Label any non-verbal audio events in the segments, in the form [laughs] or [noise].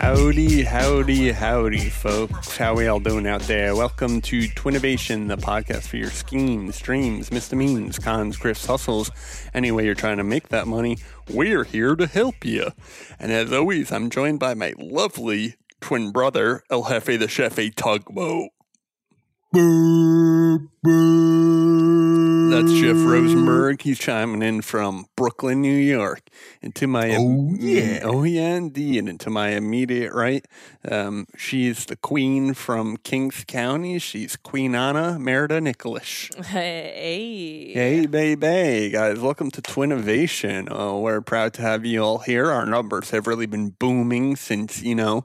Howdy, howdy, howdy, folks. How we all doing out there? Welcome to Twinnovation, the podcast for your schemes, dreams, misdemeanors, cons, grifts, hustles. Any way you're trying to make that money, we're here to help you. And as always, I'm joined by my lovely twin brother, El Jefe the Chefe Tugboat. That's Jeff Rosenberg. He's chiming in from Brooklyn, New York. And to my Oh, yeah. oh yeah, indeed. And to my immediate right, um, she's the queen from Kings County. She's Queen Anna Merida Nicholas. Hey. Hey, baby, guys! Welcome to Twinnovation. Uh, we're proud to have you all here. Our numbers have really been booming since you know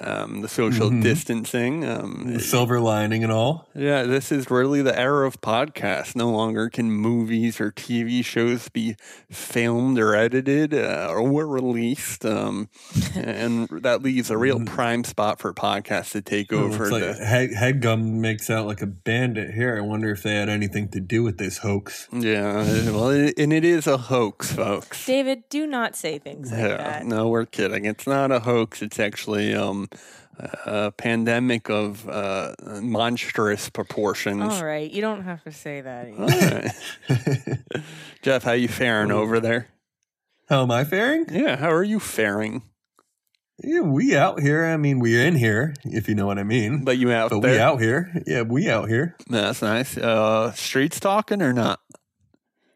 um, the social Mm-hmm. distancing. Um, The silver lining and all. yeah, this is really the era of podcasts. No longer can movies or TV shows be filmed or edited uh, or released, um, [laughs] and that leaves a real prime spot for podcasts to take over. Mm-hmm. It's like the, head, headgum makes out like a bandit here. I wonder if they had anything to do with this hoax. yeah, well, it, and it is a hoax, folks. David, do not say things like Yeah, that. no, we're kidding. It's not a hoax. It's actually um, a pandemic of uh, monstrous proportions. All right, you don't have to say that. All right. [laughs] Jeff, how you faring over there? How am I faring? Yeah, how are you faring? Yeah, we out here. I mean, we're in here, if you know what I mean. But you out But there? we out here. Yeah, we out here. That's nice. Uh, streets talking or not?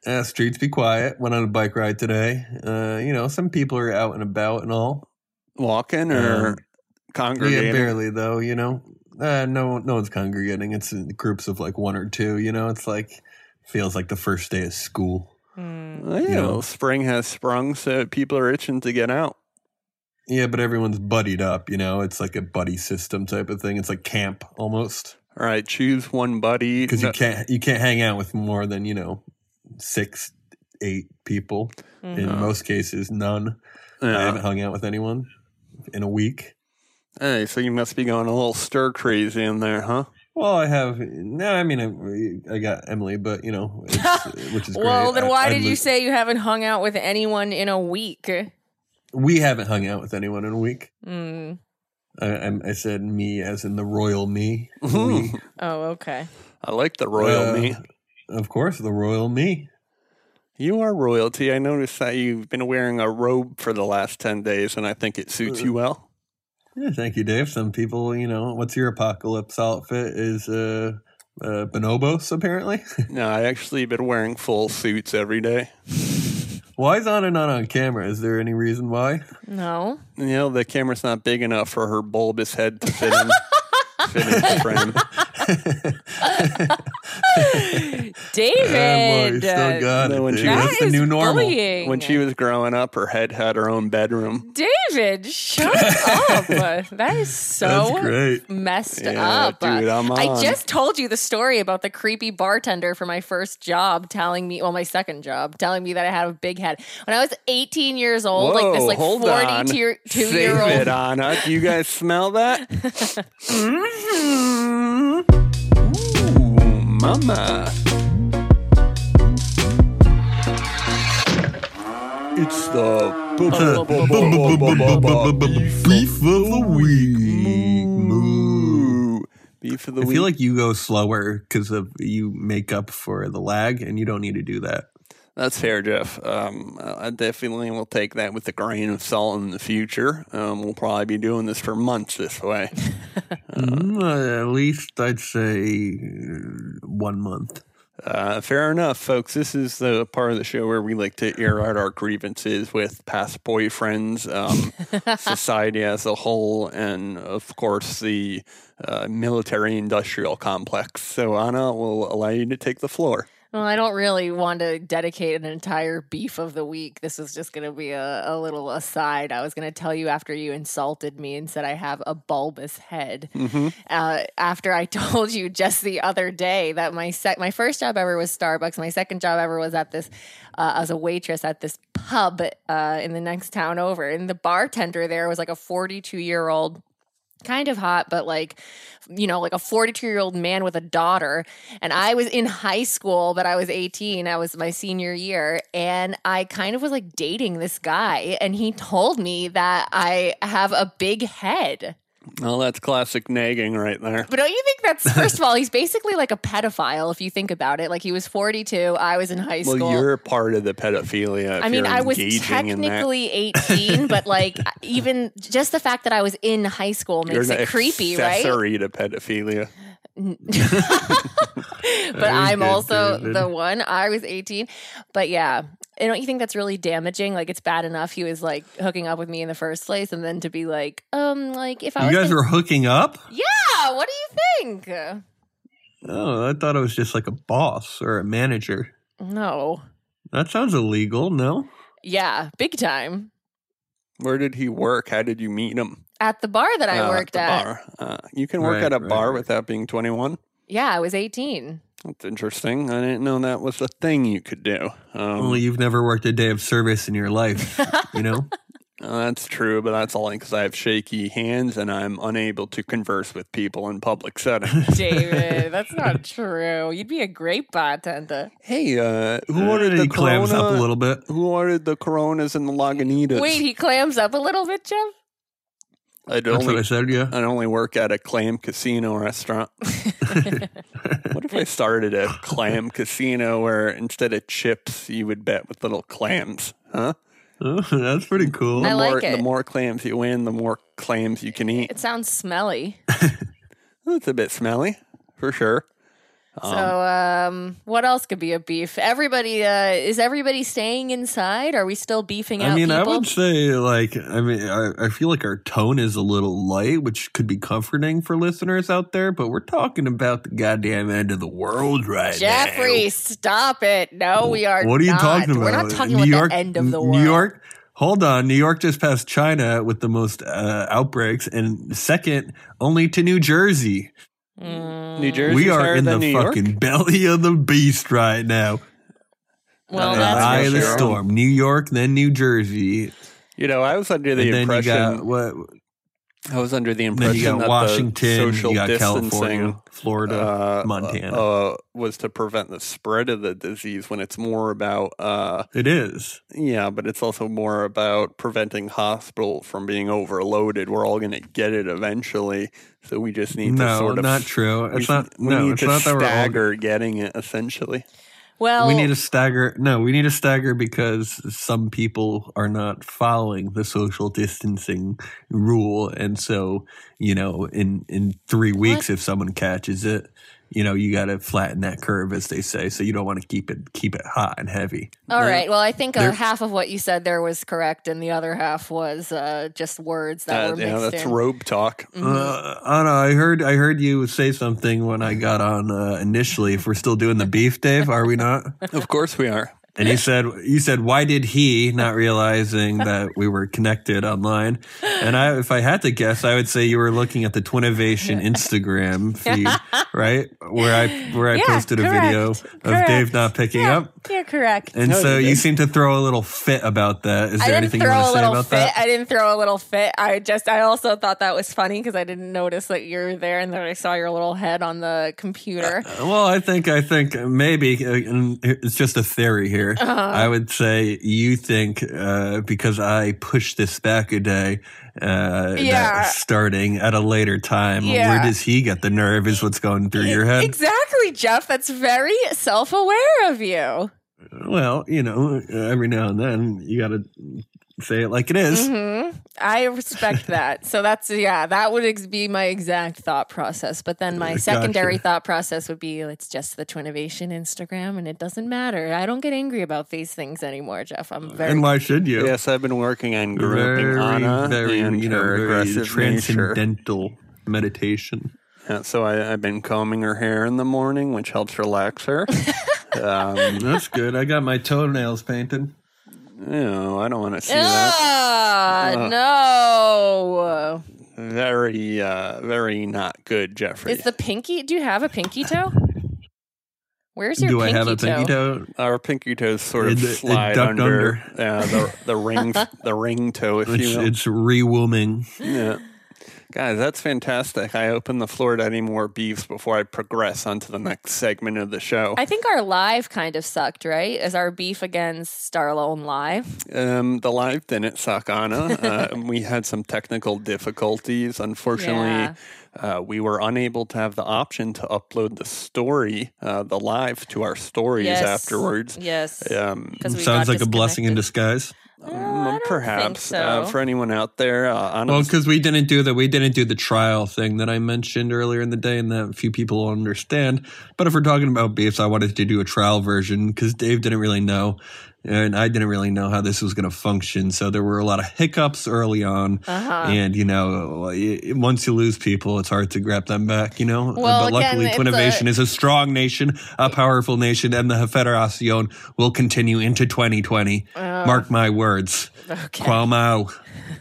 Uh, streets be quiet. Went on a bike ride today. Uh, you know, some people are out and about and all. Walking or Um, congregating? Yeah, barely though. You know, uh, no, no one's congregating. It's in groups of like one or two. You know, it's like feels like the first day of school. Hmm. Well, you you know, know. spring has sprung, so people are itching to get out. Yeah, but everyone's buddied up. You know, it's like a buddy system type of thing. It's like camp almost All right, choose one buddy. because No- you can't you can't hang out with more than you know six, eight people. In Mhm. most cases, none. I haven't hung out with anyone in a week. Hey, so you must be going a little stir crazy in there, huh? Well, I have no. I mean, I, I got Emily, but you know, it's, [laughs] which is great. Well, then I- why I did you li- say you haven't hung out with anyone in a week? we haven't hung out with anyone in a week? Hmm. I, I'm- I said me as in the royal me. [laughs] We, Oh, okay. I like the royal Uh, me. of course, the royal me. You are royalty. I noticed that you've been wearing a robe for the last 10 days, and I think it suits you well. Yeah, thank you, Dave. Some people, you know, what's your apocalypse outfit? Is uh, uh bonobos apparently? [laughs] No, I actually been wearing full suits every day. why is Anna not on camera? Is there any reason why? No. You know, the camera's not big enough for her bulbous head to fit in, [laughs] fit in the frame. David. [laughs] still uh, got No, it. when dude. she- That's that the new normal. bullying. When she was growing up, her head had her own bedroom. David, shut up. That is so great. messed Yeah, up. dude, I'm I just told you the story about the creepy bartender for my first job telling me, well, my second job, telling me that I had a big head. When I was 18 years old, like this like 42 year old. Save it, old. Anna. Do you guys smell that? [laughs] [laughs] Mm-hmm. Mama. It's the Beef of the week. Moo. Beef of the week. I feel like you go slower because of you make up for the lag, and you don't need to do that. That's fair, Jeff. Um, I definitely will take that with a grain of salt in the future. Um, we'll probably be doing this for months this way. Uh, [laughs] at least I'd say uh, one month. Uh, fair enough, folks. This is the part of the show where we like to air out our grievances with past boyfriends, um, [laughs] society as a whole, and of course the uh, military industrial complex. So, Anna, will allow you to take the floor. Well, I don't really want to dedicate an entire beef of the week. This is just going to be a, a little aside. I was going to tell you after you insulted me and said I have a bulbous head. Uh, after I [laughs] told you just the other day that my sec- my first job ever was Starbucks. My second job ever was at this uh, as a waitress at this pub uh, in the next town over. And the bartender there was like a 42 year old kind of hot, but like, you know, like a 42 year old man with a daughter. And I was in high school, but I was 18. I was my senior year. And I kind of was like dating this guy. And he told me that I have a big head. Well, that's classic nagging right there. But don't you think that's, first of all, he's basically like a pedophile if you think about it. Like he was 42. I was in high school. Well, you're part of the pedophilia. I mean, I was engaging in that. technically 18, but like [laughs] even just the fact that I was in high school makes it creepy, right? accessory to pedophilia. [laughs] but I'm also the one. I was 18. But yeah, and don't you think that's really damaging? Like it's bad enough he was like hooking up with me in the first place, and then to be like, um, like if I You was, guys gonna- were hooking up? yeah. What do you think? Oh, I thought it was just like a boss or a manager. No. That sounds illegal, no? Yeah, big time. Where did he work? How did you meet him? At the bar that I Uh, worked the at. Bar. Uh, you can work Right, at a right, bar right. without being 21. Yeah, I was 18. That's interesting. I didn't know that was a thing you could do. Um, Only you've never worked a day of service in your life, [laughs] you know? uh, that's true, but that's only because I have shaky hands and I'm unable to converse with people in public settings. [laughs] David, that's not true. You'd be a great bartender. hey, uh, who ordered Uh, the he clams up a little bit. Who ordered the Coronas and the Lagunitas? Wait, he clams up a little bit, Jeff? I'd That's what only, I said, yeah. I'd only work at a clam casino restaurant. [laughs] what if I started a clam casino where instead of chips, you would bet with little clams? Huh? Oh, [laughs] that's pretty cool. I The like more, it. The more clams you win, the more clams you can eat. It sounds smelly. [laughs] It's a bit smelly, for sure. So, um, what else could be a beef? Everybody, uh, is everybody staying inside? Are we still beefing out I mean, people? I would say, like, I mean, I, I feel like our tone is a little light, which could be comforting for listeners out there, but we're talking about the goddamn end of the world right Jeffrey, now. stop it. No, we are What are you not. talking about? We're not talking New about York, the end of the world. New York, hold on. New York just passed China with the most uh, outbreaks, and second only to New Jersey. Mm, New Jersey. we are in the fucking belly of the beast right now. well, Uh, the that's eye of the sure. storm. New York, then New Jersey, You know, I was under the and then you impression. got what? I was under the Then impression you got that Washington, the social you got distancing California, Florida, uh, Montana. uh, was to prevent the spread of the disease. When it's more about, uh, it is. yeah, but it's also more about preventing hospital from being overloaded. We're all going to get it eventually, so we just need to sort of not true. We, It's not. we no, need it's to not that we're all getting it. Essentially, Well, we need to stagger. No, we need to stagger because some people are not following the social distancing rule, and so you know, in in three weeks, if someone catches it, you know, you got to flatten that curve, as they say. So you don't want to keep it keep it hot and heavy. All right. Well, I think uh, half of what you said there was correct, and the other half was uh, just words that uh, were yeah, mixed that's in. robe talk. Uh, Anna, I heard I heard you say something when I got on uh, initially. If we're still doing the beef, Dave, are we not? [laughs] of course, we are. And you said you said why did he not realizing [laughs] that we were connected online? And I, if I had to guess, I would say you were looking at the Twinnovation [laughs] Instagram feed, right? Where I where I Yeah, posted a video of correct. Dave not picking yeah, up. You're correct. And No, so you you seem to throw a little fit about that. Is I there didn't anything you throw want a to say little about fit. that? I didn't throw a little fit. I just, I also thought that was funny because I didn't notice that you're there, and then I saw your little head on the computer. Well, I think I think maybe uh, and it's just a theory here. Uh-huh. I would say you think uh, because I pushed this back a day, uh, Yeah. starting at a later time. Yeah. Where does he get the nerve? Is what's going through your head? Exactly, Jeff. That's very self-aware of you. Well, you know, every now and then you got to say it like it is. hmm I respect that. So that's yeah, that would ex- be my exact thought process. But then my Gotcha. secondary thought process would be it's just the Twinnovation Instagram, and it doesn't matter. I don't get angry about these things anymore, Jeff. I'm very And why should you? Yes, I've been working on grouping very, Anna very, and you know, her very aggressive nature. transcendental meditation. Yeah, so I, I've been combing her hair in the morning, which helps relax her. [laughs] Um, That's good. I got my toenails painted. No, I don't want to see that. Ah, no. Very, uh, very not good, Jeffrey. Is the pinky? Do you have a pinky toe? Where's your Do I pinky have a pinky toe? Our pinky toes sort of It- it slide ducked under, under. Yeah, the the ring [laughs] the ring toe, if It's, you will. it's rewooming. Yeah. Guys, that's fantastic. I open the floor to any more beefs before I progress onto the next segment of the show. I think our live kind of sucked, right? As our beef against Starlone live. Um, the live didn't suck, Anna. [laughs] Uh, we had some technical difficulties. Unfortunately, uh, we were unable to have the option to upload the story, uh, the live, to our stories Yes. afterwards. Yes. Um, 'Cause we Sounds like a blessing in disguise. I don't perhaps think so. uh, for anyone out there, uh, Anna, Well, because we didn't do the we didn't do the trial thing that I mentioned earlier in the day, and that a few people will understand. But if we're talking about beefs, I wanted to do a trial version because Dave didn't really know, and I didn't really know how this was going to function. So there were a lot of hiccups early on, Uh-huh. and you know, once you lose people, it's hard to grab them back. You know, Well, but luckily, again, Twinnovation it's is a strong nation, a powerful nation, and the Federacion will continue into 2020. Mark my words. Okay. Cuomo.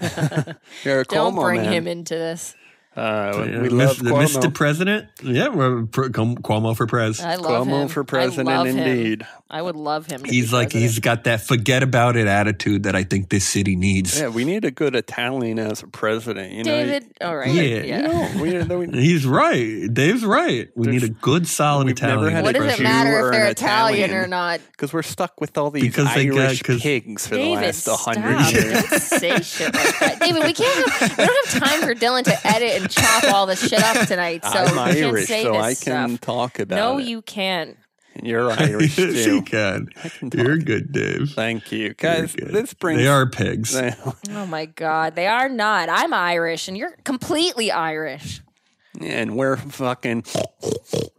[laughs] you're a Don't Cuomo bring man. him into this. Uh, Yeah, we Mis- love the Cuomo. Mr. President. Yeah, we're pr- Cuomo for pres. I love Cuomo him. for I president, love him. Indeed. I would love him. To He's be like he's got that forget about it attitude that I think this city needs. Yeah, we need a good Italian as a president. You know, David. All right. Yeah, Yeah. You know, we, we, He's right. Dave's right. We need a good, solid we've Italian. had What a does it Jew matter or if they're an Italian, Italian. or not? because we're stuck with all these Because they got- pigs for the last hundred years. Don't say shit like that. David, we can't have, we don't have time for Dylan to edit and chop all this shit up tonight. So I'm we can't Irish, say so this I can stuff. talk about No, it. you can't. You're [laughs] Irish yes, too. you can. can You're good, Dave. Thank you, guys. This brings They are pigs. [laughs] Oh my God, they are not. I'm Irish, and you're completely Irish. And we're fucking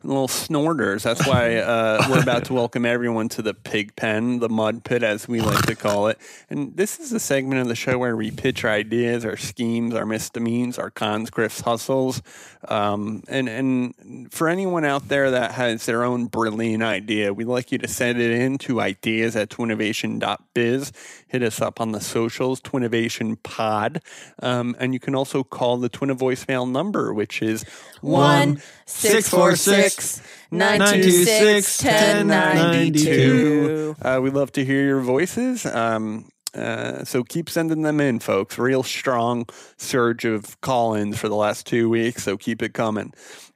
little snorters. That's why uh, we're about to welcome everyone to the pig pen, the mud pit, as we like to call it. And this is a segment of the show where we pitch our ideas, our schemes, our misdemeans, our cons, grifts, hustles. Um, and and for anyone out there that has their own brilliant idea, we'd like you to send it in to ideas at twinnovation.biz. Hit us up on the socials, Twinnovation Pod. Um, and you can also call the Twin voicemail number, which is One six four six nine two six ten ninety two. uh, we love to hear your voices. Um, uh, so keep sending them in, folks. Real strong surge of call-ins for the last two weeks, so keep it coming.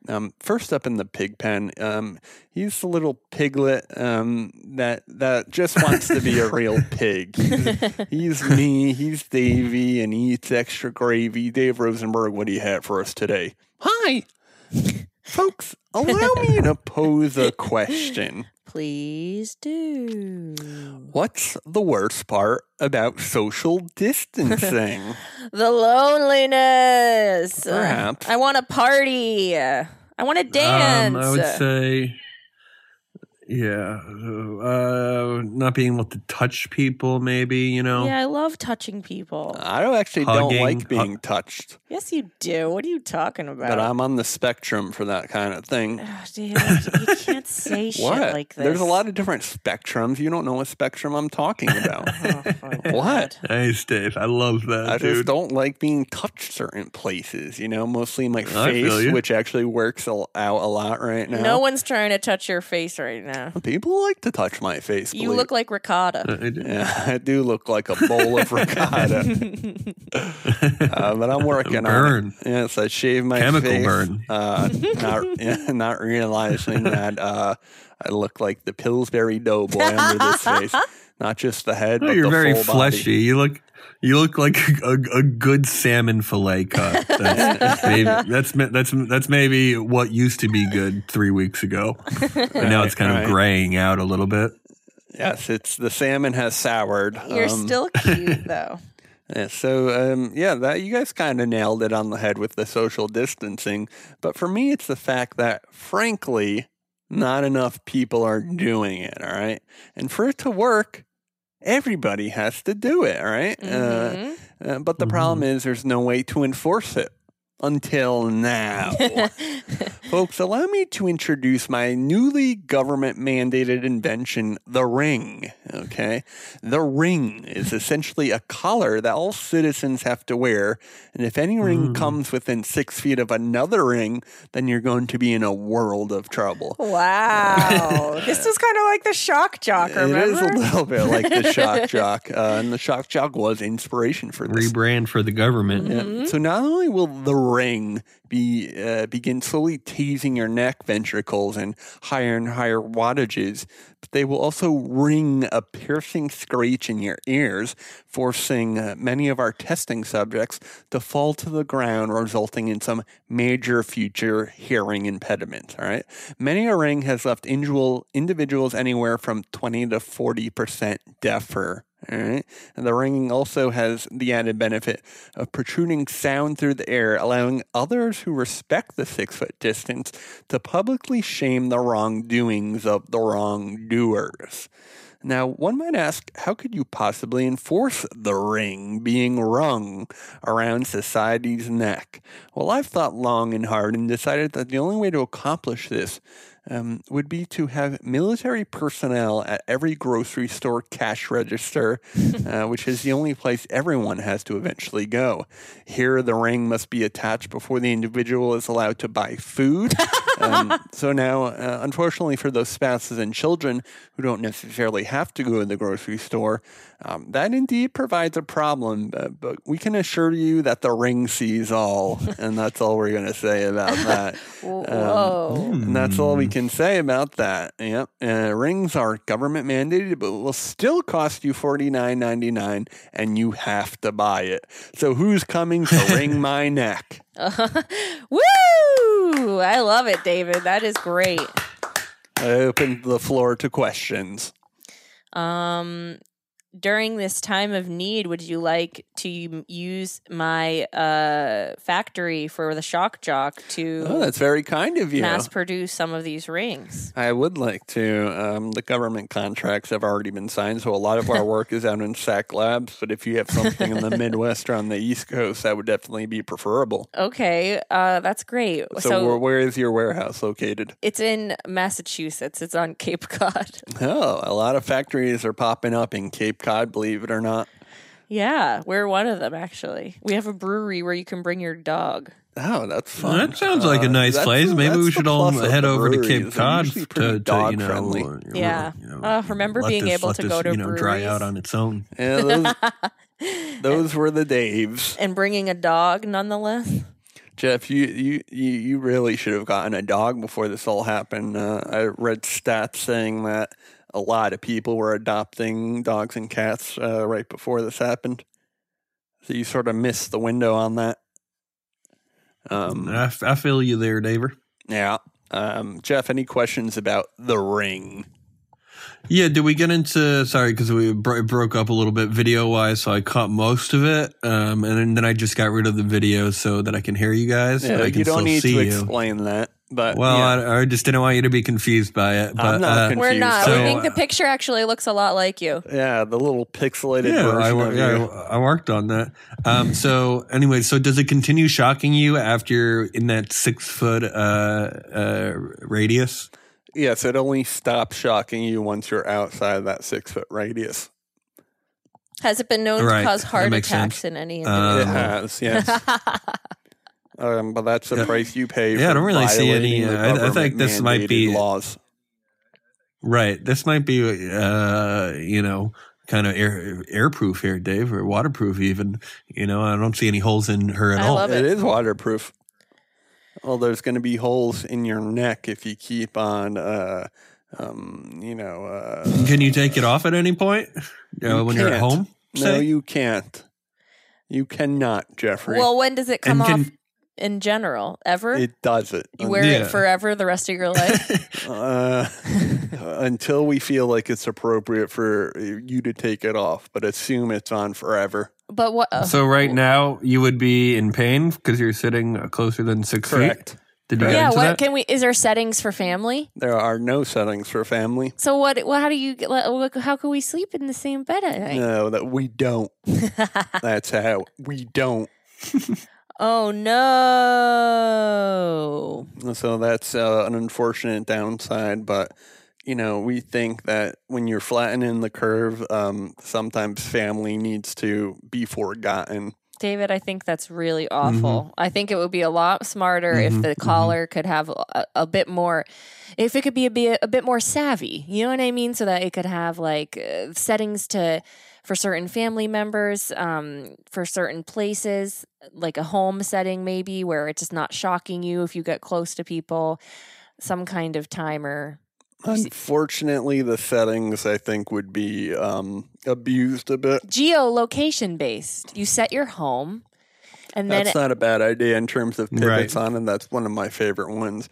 Um, first up in the pig pen, um, he's the little piglet um, that that just wants to be a [laughs] real pig. He's, [laughs] he's me. He's Davey, and he eats extra gravy. Dave Rosenberg, what do you have for us today? Hi, folks. Allow me to pose a question. Please do. What's the worst part about social distancing? [laughs] The loneliness. Perhaps. I want to party. I want to dance. Um, I would say, yeah, uh, not being able to touch people, maybe you know. yeah, I love touching people. I don't actually don't like being touched, yes, you do. What are you talking about? but I'm on the spectrum for that kind of thing. Ugh, dude, you can't say [laughs] shit What? like this. There's a lot of different spectrums. You don't know what spectrum I'm talking [laughs] about. Oh, [laughs] what? Nice, Dave. I love that, I dude. just don't like being touched certain places, you know, mostly my feel face, which actually works out a lot right now. No one's trying to touch your face right now. People like to touch my face. You believe- look like ricotta. I do. Yeah, I do look like a bowl of ricotta. [laughs] uh, but I'm working on Burn. it. Yes, I shave my Chemical face, burn. Uh, not, yeah, not realizing that uh, I look like the Pillsbury Doughboy under this face. [laughs] Not just the head, Oh, but you're the very full fleshy. Body. You look. You look like a, a good salmon fillet cut. [laughs] That's maybe, that's that's that's maybe what used to be good three weeks ago, but now it's kind right. of graying out a little bit. Yes, it's the salmon has soured. You're Um, still [laughs] cute though. Yeah, so um, yeah, that you guys kind of nailed it on the head with the social distancing. But for me, it's the fact that, frankly, not enough people are doing it. All right, and for it to work, everybody has to do it. Right? Mhm. Uh, uh, but the problem is, there's no way to enforce it. Until now. [laughs] Folks, allow me to introduce my newly government mandated invention, the ring. Okay? The ring is essentially a collar that all citizens have to wear. And if any ring comes within six feet of another ring, then you're going to be in a world of trouble. Wow. [laughs] this is kind of like the shock jock, remember? It is a little bit like the shock [laughs] jock. Uh, and the shock jock was inspiration for this. Rebrand for the government. Yeah. So not only will the ring be uh, begin slowly teasing your neck ventricles and higher and higher wattages, but they will also ring a piercing screech in your ears, forcing uh, many of our testing subjects to fall to the ground, resulting in some major future hearing impediment. All right, many a ring has left individual individuals anywhere from twenty to forty percent deafer. All right. And the ringing also has the added benefit of protruding sound through the air, allowing others who respect the six foot distance to publicly shame the wrongdoings of the wrongdoers. Now, one might ask, how could you possibly enforce the ring being rung around society's neck? Well, I've thought long and hard and decided that the only way to accomplish this um, would be to have military personnel at every grocery store cash register, [laughs] uh, which is the only place everyone has to eventually go. Here, the ring must be attached before the individual is allowed to buy food. [laughs] um, so now, uh, unfortunately for those spouses and children who don't necessarily have to go to the grocery store, um, that indeed provides a problem. Uh, but we can assure you that the ring sees all, and that's all we're going to say about [laughs] that. Whoa. And that's all we can say about that. Yep. Uh, rings are government mandated, but will still cost you forty nine ninety nine, and you have to buy it. So who's coming to ring [laughs] my neck? [laughs] Woo! I love it, David. That is great. I open the floor to questions. Um, during this time of need, would you like to use my uh, factory for the shock jock to Oh, that's very kind of you. mass produce some of these rings? I would like to. Um, the government contracts have already been signed, so a lot of our work [laughs] is out in SAC labs. But if you have something in the [laughs] Midwest or on the East Coast, that would definitely be preferable. Okay, uh, that's great. So, So, where, where is your warehouse located? it's in Massachusetts. It's on Cape [laughs] Cod. Oh, a lot of factories are popping up in Cape Cod, believe it or not. yeah, we're one of them actually. We have a brewery where you can bring your dog. Oh, that's Well, fun. that sounds like a Uh, nice that's place. the- Maybe we should all head over to. Cape Cod to, to you know, friendly. uh, Yeah. you know, Uh, remember being this- able to this, go to you know, dry out on its own. [laughs] Yeah, those, those were the Daves. and bringing a dog nonetheless. Jeff, you, you, you, you really should have gotten a dog before this all happened. Uh, I read stats saying that a lot of people were adopting dogs and cats uh, right before this happened. So you sort of missed the window on that. Um, I, f- I feel you there, Daver. yeah. Um, Jeff, any questions about the ring? Yeah, did we get into sorry because we bro- broke up a little bit video wise, so I caught most of it, um, and then, I just got rid of the video so that I can hear you guys. Yeah, I can you don't need see to you. explain that. But Well, yeah. I, I just didn't want you to be confused by it. But I'm not uh, confused. We're not. So, we think the uh, picture actually looks a lot like you. yeah, the little pixelated yeah, version I, wor- of yeah, you. I worked on that. Um, so anyway, so does it continue shocking you after you're in that six foot uh, uh, radius? Yes, it only stops shocking you once you're outside that six foot radius. Has it been known Right, to cause heart attacks sense. in any It Um, has, yes. [laughs] um, but that's the Yeah. price you pay. Yeah, I don't really see any, uh, I- I think this might be- laws. Right. This might be, uh, you know, kind of air airproof here, Dave, or waterproof even. You know, I don't see any holes in her at I all. love It it. is waterproof. Well, there's going to be holes in your neck if you keep on, uh, um, you know. Uh, Can you take it off at any point uh, You when you're at can't. home? no, you can't. You cannot, Jeffrey. Well, when does it come And can- off in general? Ever? it does it. you wear Yeah. it forever the rest of your life? [laughs] Uh, [laughs] until we feel like it's appropriate for you to take it off, but assume it's on forever. but what? uh, so right now you would be in pain because you're sitting uh, closer than six feet. Did you yeah. What that? can we? Is there settings for family? There are no settings for family. So what? Well, how do you? get- How can we sleep in the same bed at night? No, that we don't. [laughs] That's how we don't. Oh no. So that's uh, an unfortunate downside, but you know, we think that when you're flattening the curve, um, sometimes family needs to be forgotten. David, I think that's really awful. I think it would be a lot smarter if Mhm, the mhm. could have a, a bit more, if it could be a bit, a bit more savvy. You know what I mean? So that it could have like uh, settings to for certain family members, um, for certain places, like a home setting maybe where it's just not shocking you if you get close to people. Some kind of timer. Unfortunately, the settings I think would be um, abused a bit. Geolocation based. You set your home, and then That's not a bad idea in terms of pivots Right. on, and that's one of my favorite ones.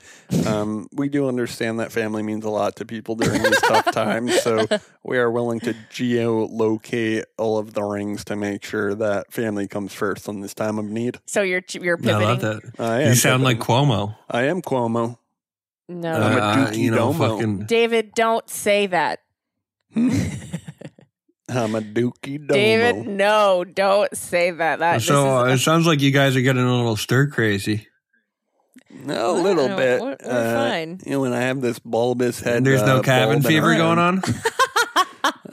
Um, [laughs] we do understand that family means a lot to people during these tough [laughs] times, so we are willing to geolocate all of the rings to make sure that family comes first in this time of need. so you're you're I love pivoting. that. I am You sound like. Cuomo. I am Cuomo. No, I'm a Uh, dookie you know, fucking. David, don't say that. [laughs] I'm a dookie domo. David, no, don't say that. That So uh, it sounds like you guys are getting a little stir crazy. No, a little No, bit. we're- we're fine. You know, when I have this bulbous head, There's no uh, cabin bulbing fever going on. [laughs]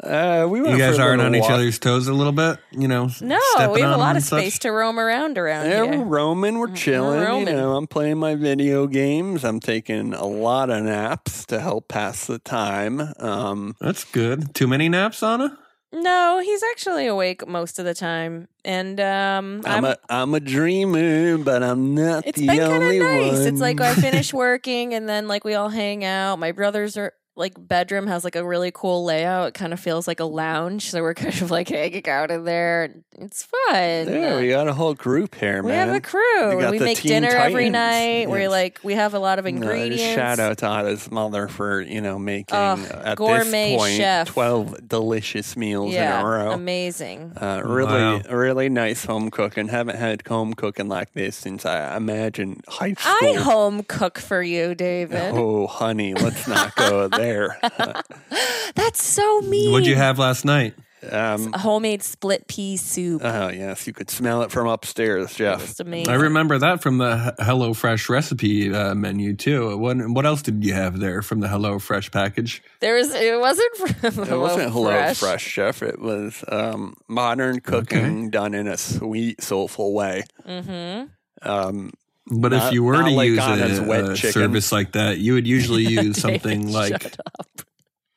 Uh, we went You guys aren't little on each other's toes a little bit. You know. no, we have a lot of and such? space to roam around around Yeah, we're here. roaming, we're chilling. roaming. You know, I'm playing my video games. I'm taking a lot of naps to help pass the time. Um, That's good. Too many naps, Anna? No, he's actually awake most of the time, and um, I'm, a I'm a dreamer, but I'm not It's the been kind of only nice. one. It's like I finish [laughs] working and then like we all hang out. My brothers are like bedroom has like a really cool layout. It kind of feels like a lounge, so we're [laughs] kind of like hanging out in there. It's fun. Yeah, we got a whole group here, We man. We have a crew. We we make Teen dinner every Titans. night. We're like we have a lot of Uh, ingredients. shout out to Anna's mother for you know making Ugh, uh, at gourmet this point chef. twelve delicious meals yeah, in a row. amazing. Uh, really, Wow. really nice home cooking. Haven't had home cooking like this since I imagine high school. I home cook for you, David. Oh, honey, let's not go [laughs] there. [laughs] That's so mean. What'd you have last night? um, homemade split pea soup. oh, yes, you could smell it from upstairs, Jeff. Just amazing. I remember that from the Hello Fresh recipe uh, menu too. What what else did you have there from the Hello Fresh package? There was it wasn't from Hello [laughs] It wasn't Hello Fresh. Fresh, Chef. It was um, modern cooking done in a sweet, soulful way. Mm-hmm. Um, But Not- if you were to like use Anna's a, wet a service like that, you would usually [laughs] use something David, [laughs] like.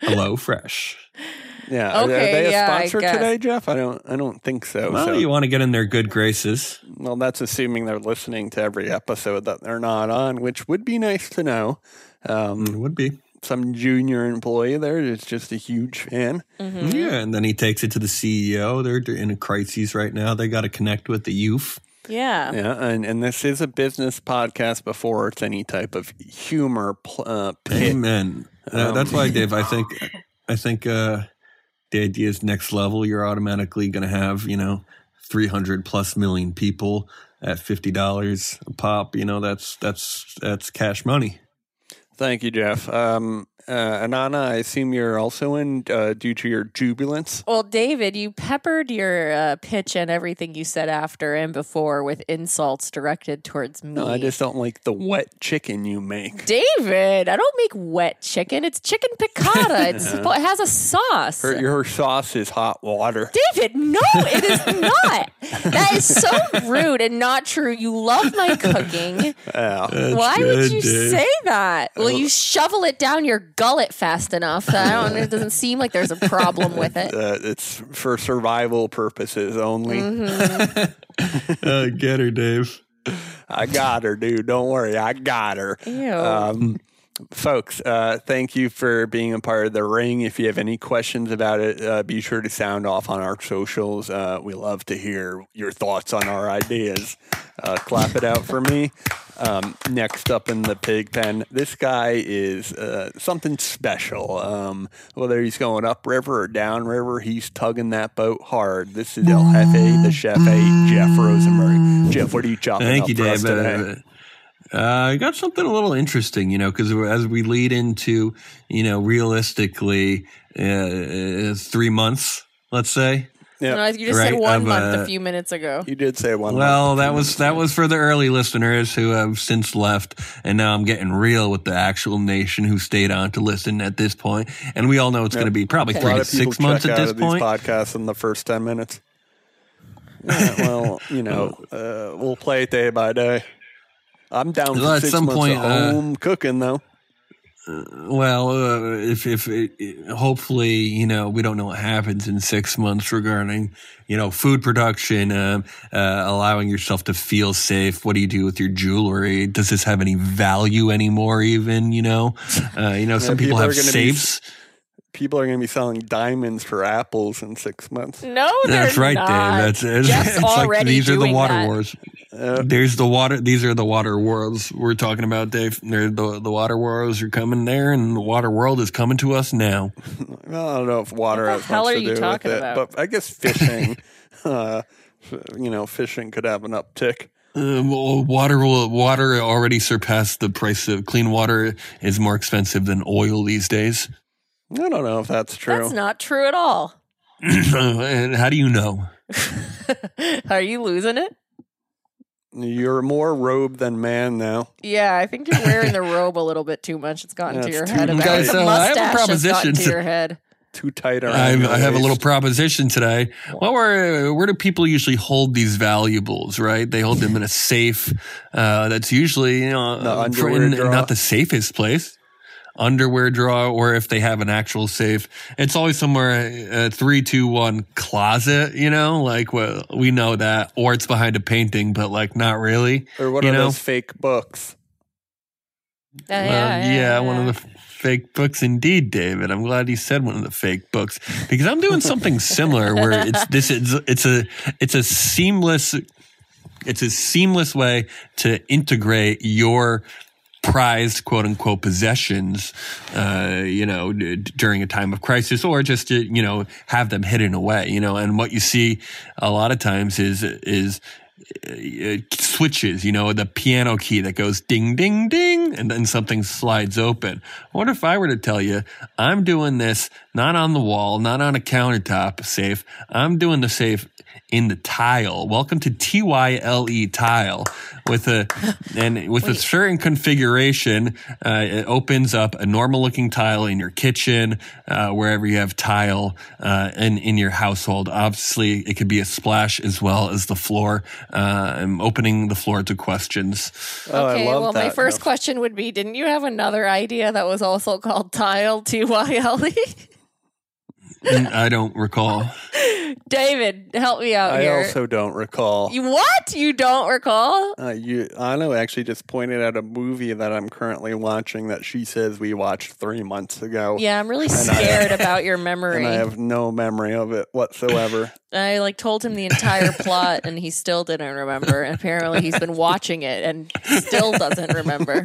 Hello Fresh. yeah, are they- are they a yeah, sponsor today, Jeff? I don't. I don't think so. Well, so- you want to get in their good graces. Well, that's assuming they're listening to every episode that they're not on, which would be nice to know. Um, It would be. some junior employee there is just a huge fan. Mm-hmm. Yeah, and then he takes it to the CEO. They're they're in a crisis right now. They got to connect with the youth. Yeah. Yeah, and, and this is a business podcast before it's any type of humor pl- uh, pit. Amen. Uh, Um, that's why, Dave. I think [laughs] I think uh, the idea is next level. You're automatically going to have you know 300 plus million people at fifty dollars a pop. You know that's that's that's cash money. Thank you, Jeff. Um, uh, Anana, I assume you're also in uh, due to your jubilance. Well, David, you peppered your uh, pitch and everything you said after and before with insults directed towards me. No, I just don't like the wet chicken you make. David, I don't make wet chicken. It's chicken piccata. [laughs] It's, It has a sauce. Her, your sauce is hot water. David, no, it is [laughs] not. That is so rude and not true. You love my cooking. [laughs] Yeah. That's Why would you Dave. say that? Will you shovel it down your gullet fast enough? I don't. It doesn't seem like there's a problem with it. [laughs] Uh, it's for survival purposes only. [laughs] Uh, get her, Dave. I got her, dude. Don't worry. I got her. Ew. Um, folks, uh, thank you for being a part of the ring. If you have any questions about it, uh, be sure to sound off on our socials. Uh, we love to hear your thoughts on our ideas. Uh, clap it out for me. Um, next up in the pig pen, this guy is uh, something special. Um, whether he's going upriver or downriver, he's tugging that boat hard. This is El Jefe, the Chef A, Jeff Rosenberg. Jeff, what are you chopping Thank up you, for us Dave. Today? Uh, I got something a little interesting, you know, because as we lead into, you know, realistically, uh, uh, three months, let's say, Yeah. No, you just said one of, month uh, a few minutes ago. You did say one. Well, month. that was that was for the early listeners who have since left, and now I'm getting real with the actual nation who stayed on to listen at this point. And we all know it's going to be probably a three lot to of people six months check at this of these point. podcasts in the first ten minutes. [laughs] Yeah, well, you know, uh, we'll play it day by day. I'm down Well, at some point, of uh, home cooking, though. Well, uh, if if it, hopefully you know we don't know what happens in six months regarding you know food production, um, uh, allowing yourself to feel safe. What do you do with your jewelry? Does this have any value anymore? Even you know, [laughs] uh, you know some people people, have gonna be- safes. People are going to be selling diamonds for apples in six months. No, they're That's right, not. Dave. That's it's, Jeff's it's like already these are the water that. wars. Uh, There's the water. These are the water worlds we're talking about, Dave. They're the the water wars are coming there, and the water world is coming to us now. well, I don't know if water What the has hell much are to you do with talking it, about? but I guess fishing, [laughs] uh, you know, fishing could have an uptick. Uh, well, water will water already surpassed the price of clean water is more expensive than oil these days. I don't know if that's true. That's not true at all. and [laughs] [laughs] how do you know? Are you losing it? You're more robe than man now. Yeah, I think you're wearing the [laughs] robe a little bit too much. It's gotten Yeah, to your head. tight. About Guys, the so I have a mustache has gotten proposition to to- your head. Too tight around. I, your I have a little proposition today. Well, where where do people usually hold these valuables? Right, they hold them in a safe. Uh, that's usually you know The uh, for- underwear in- not the safest place. Underwear drawer, or if they have an actual safe, it's always somewhere uh, three, two, one closet. You know, like well, we know that, or it's behind a painting, but like not really. Or what you are know? those fake books? Uh, Uh, yeah, one of the f- fake books indeed, David. I'm glad you said one of the fake books because I'm doing something similar where it's this is it's a it's a seamless it's a seamless way to integrate your prized quote unquote possessions uh you know d- during a time of crisis or just to you know have them hidden away you know and what you see a lot of times is is uh, switches, you know, the piano key that goes ding, ding, ding, and then something slides open. What if I were to tell you, I'm doing this not on the wall, not on a countertop safe. I'm doing the safe in the tile. Welcome to TYLE E tile with a, and with a certain configuration, uh, it opens up a normal looking tile in your kitchen, uh, wherever you have tile, uh, in, in your household. Obviously, it could be a splash as well as the floor. Uh, I'm opening the floor to questions. Oh, okay, I love well, that. my first No, question would be Didn't you have another idea that was also called Tile, T Y L E? [laughs] I don't recall. David, help me out I here. also don't recall. You- what? You don't recall? Uh, you, Anna actually just pointed out a movie that I'm currently watching that she says we watched three months ago. Yeah, I'm really And I- scared [laughs] about your memory. And I have no memory of it whatsoever. I like told him the entire [laughs] plot and he still didn't remember. And Apparently he's been watching it and still doesn't remember.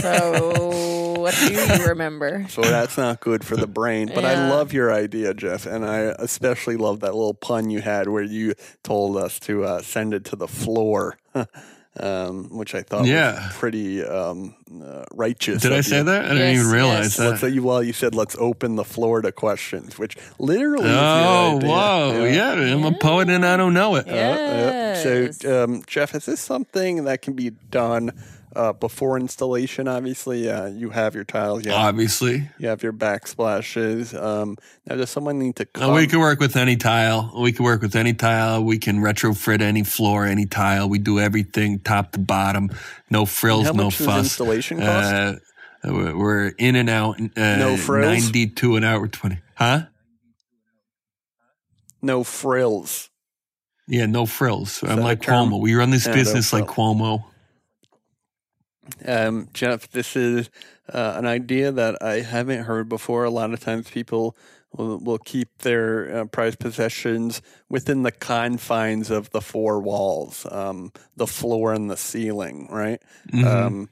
So what do you remember? so that's not good for the brain. But I love your idea, Jeff. And I especially love that little pun you had where you told us to uh, send it to the floor. [laughs] Um, which I thought Yeah. was pretty um, uh, righteous. Did I of say that? I didn't even realize yes. that. Let's say you well, you said let's open the floor to questions, which literally. Oh, whoa. Yeah. I'm a poet and I don't know it. Uh, uh, so, um, Jeff, is this something that can be done uh, before installation? Obviously, uh, you have your tiles, you have, Obviously. you have your backsplashes. Um, now, does someone need to Uh, come? we can work with any tile. We can work with any tile. We can retrofit any floor, any tile. We do everything top to bottom. No frills, How no much does fuss. installation cost? Uh, we're we're in and out. Uh, No frills? 92 an hour, 20. Huh? no frills. Yeah, no frills. I'm like? Cuomo. We run this Yeah, no business like. Cuomo. Um, Jeff, this is uh, an idea that I haven't heard before. A lot of times people will, will keep their uh, prized possessions within the confines of the four walls, um, the floor and the ceiling, right? Mhm. Um,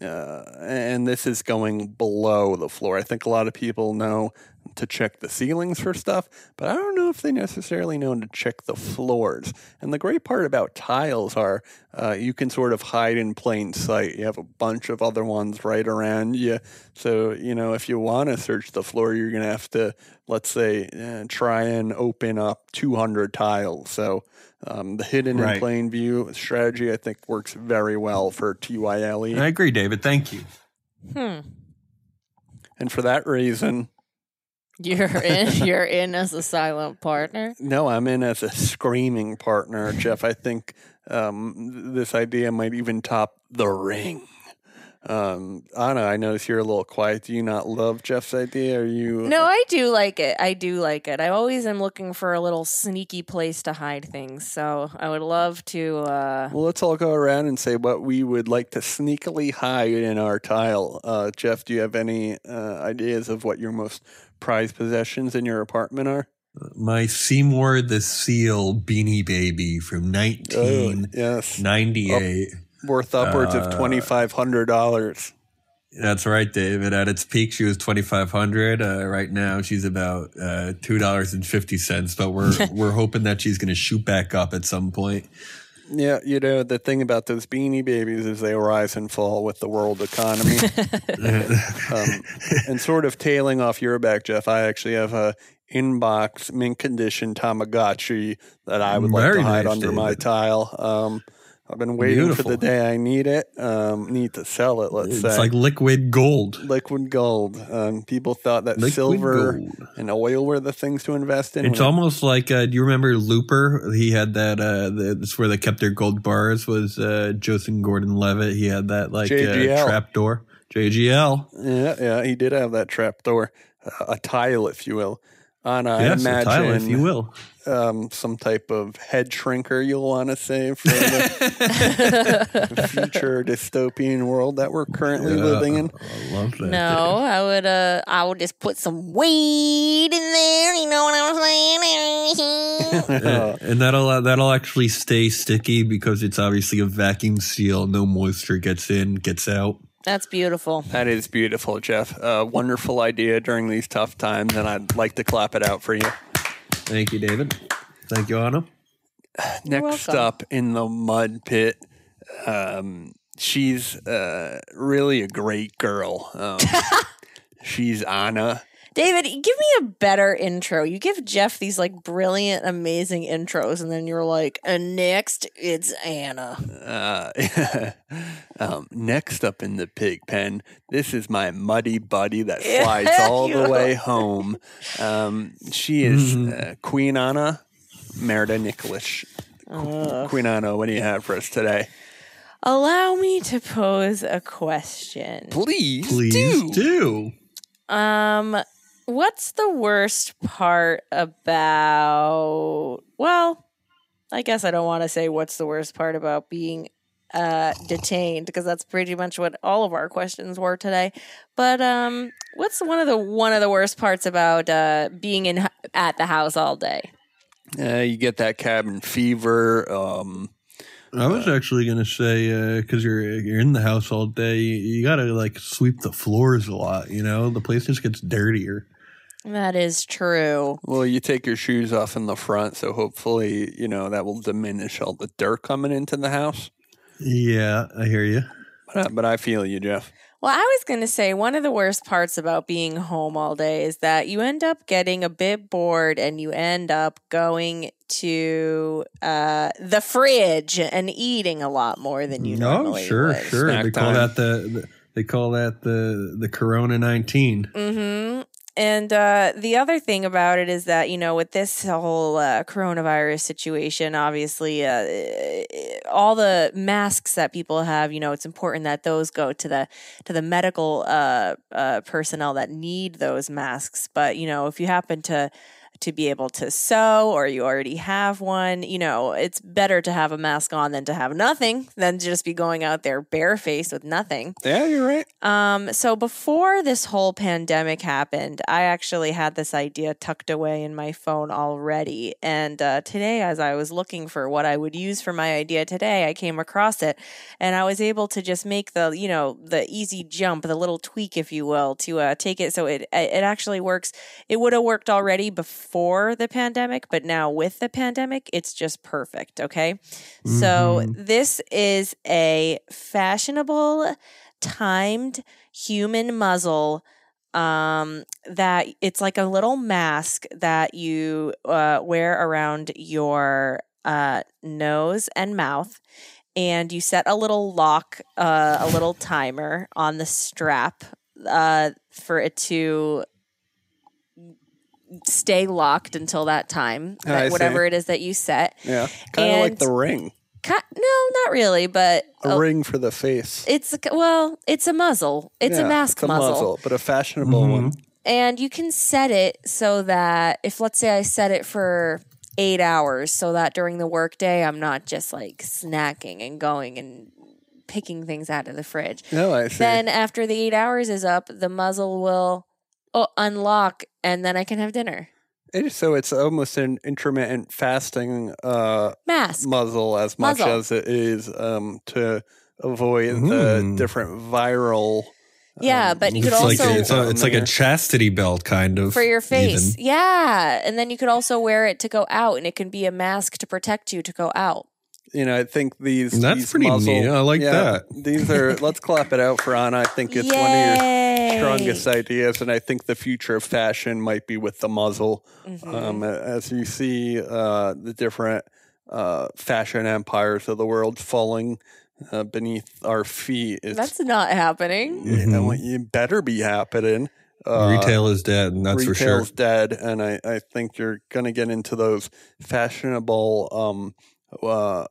uh, and this is going below the floor. I think a lot of people know to check the ceilings for stuff, but I don't know if they necessarily know to check the floors. And the great part about tiles are uh, you can sort of hide in plain sight. You have a bunch of other ones right around you. So, you know, if you want to search the floor, you're going to have to, let's say, uh, try and open up 200 tiles. So, um, the hidden Right. in plain view strategy, I think, works very well for TYLE. I agree, David. Thank you. Hmm. And for that reason, You're in. [laughs] You're in as a silent partner. no, I'm in as a screaming partner, Jeff. I think um, this idea might even top the ring. Um, Anna, I notice you're a little quiet. Do you not love Jeff's idea? Are you? No, I do like it. I do like it. I always am looking for a little sneaky place to hide things. So I would love to. Uh, Well, let's all go around and say what we would like to sneakily hide in our tile. Uh, Jeff, do you have any uh, ideas of what your most prized possessions in your apartment are? My Seamore the Seal beanie baby from Oh, yes, 1998. worth upwards Uh, of twenty five hundred dollars. That's right, David. At its peak, she was twenty five hundred. Uh, right now, she's about uh, two dollars and fifty cents. But we're [laughs] we're hoping that she's going to shoot back up at some point. Yeah, you know the thing about those beanie babies is they rise and fall with the world economy. [laughs] [laughs] um, and sort of tailing off your back, Jeff, I actually have a inbox mint condition Tamagotchi that I would like Very to hide nice, under my tile. Um, I've been waiting for the day I need it. Um, need to sell it. Let's It's say it's like liquid gold. liquid gold. Um, people thought that Liquid silver gold. and oil were the things to invest in. It's almost like uh, do you remember Looper? He had that. Uh, the, that's where they kept their gold bars. Was uh, Joseph Gordon-Levitt? He had that like uh, trap door. JGL. Yeah, yeah, he did have that trap door, uh, a tile, if you will. On, I yes, a imagine, tile, if you will. um, some type of head shrinker you'll want to say for the [laughs] future dystopian world that we're currently living in. I love that. no, I would. Uh, I would just put some weed in there. You know what I'm saying? Uh, [laughs] and that'll that'll actually stay sticky because it's obviously a vacuum seal. No moisture gets in, gets out. That's beautiful. That is beautiful, Jeff. A wonderful idea during these tough times, and I'd like to clap it out for you. Thank you, David. Thank you, Anna. Next up in the mud pit, um, she's uh, really a great girl. Um, [laughs] she's Anna. David, give me a better intro. You give Jeff these like brilliant, amazing intros, and then you're like, and next it's Anna. Uh, [laughs] um, next up in the pig pen, this is my muddy buddy that [laughs] Yeah, flies all the way home. Um, she is uh, Queen Anna Merida Nicholas. Queen Anna, what do you have for us today? Allow me to pose a question. Please, Please do. do. Um, what's the worst part about? Well, I guess I don't want to say what's the worst part about being uh detained because that's pretty much what all of our questions were today. But um, what's one of the one of the worst parts about uh being in at the house all day? Uh, you get that cabin fever. Um, I was actually gonna say because you're you're in the house all day, you, you gotta like sweep the floors a lot. You know, the place just gets dirtier. That is true. well, you take your shoes off in the front, so hopefully, you know, that will diminish all the dirt coming into the house. Yeah, I hear you. But, uh, but I feel you, Jeff. Well, I was going to say one of the worst parts about being home all day is that you end up getting a bit bored and you end up going to uh, the fridge and eating a lot more than you No, normally sure, would. sure. Snack they call that the, the they call that the the Corona nineteen. Mm-hmm. And uh, the other thing about it is that you know, with this whole uh, coronavirus situation, obviously, uh, all the masks that people have, you know, it's important that those go to the to the medical uh, uh, personnel that need those masks. But you know, if you happen to to be able to sew or you already have one, you know, it's better to have a mask on than to have nothing than to just be going out there barefaced with nothing. Yeah, you're right. Um, so before this whole pandemic happened, I actually had this idea tucked away in my phone already. And uh, today, as I was looking for what I would use for my idea today, I came across it, and I was able to just make the you know the easy jump, the little tweak, if you will, to uh, take it so it it actually works. It would have worked already before the pandemic, but now with the pandemic, it's just perfect. Okay, so this is a fashionable timed human muzzle um that it's like a little mask that you uh, wear around your uh nose and mouth and you set a little lock uh a little timer on the strap uh for it to stay locked until that time I that see. whatever it is that you set Yeah, kind of like the ring, Ki- no not really but a uh, ring for the face. it's a- well it's a muzzle it's Yeah, a mask it's a muzzle but a fashionable one. and you can set it so that if let's say I set it for eight hours, so that during the workday I'm not just like snacking and going and picking things out of the fridge. No, I see. Then after the eight hours is up, the muzzle will oh, unlock, and then I can have dinner. It is- so it's almost an intermittent fasting uh, Mask. muzzle as much Muzzle. as it is um, to avoid the Mm. different viral. yeah, um, but you could it's also like it's, a, it's like a chastity belt kind of for your face. even. Yeah, and then you could also wear it to go out, and it can be a mask to protect you to go out. You know, I think these That's these pretty muzzle, neat. I like yeah, that. These are [laughs] let's clap it out for Anna. I think it's one of your strongest ideas, and I think the future of fashion might be with the muzzle. Mm-hmm. Um, as you see uh, the different uh, fashion empires of the world falling uh, beneath our feet, it's That's not happening. you know, it better be happening. Uh, Mm-hmm. Retail is dead, and that's for sure. retail's dead, and I, I think you're going to get into those fashionable, um, uh,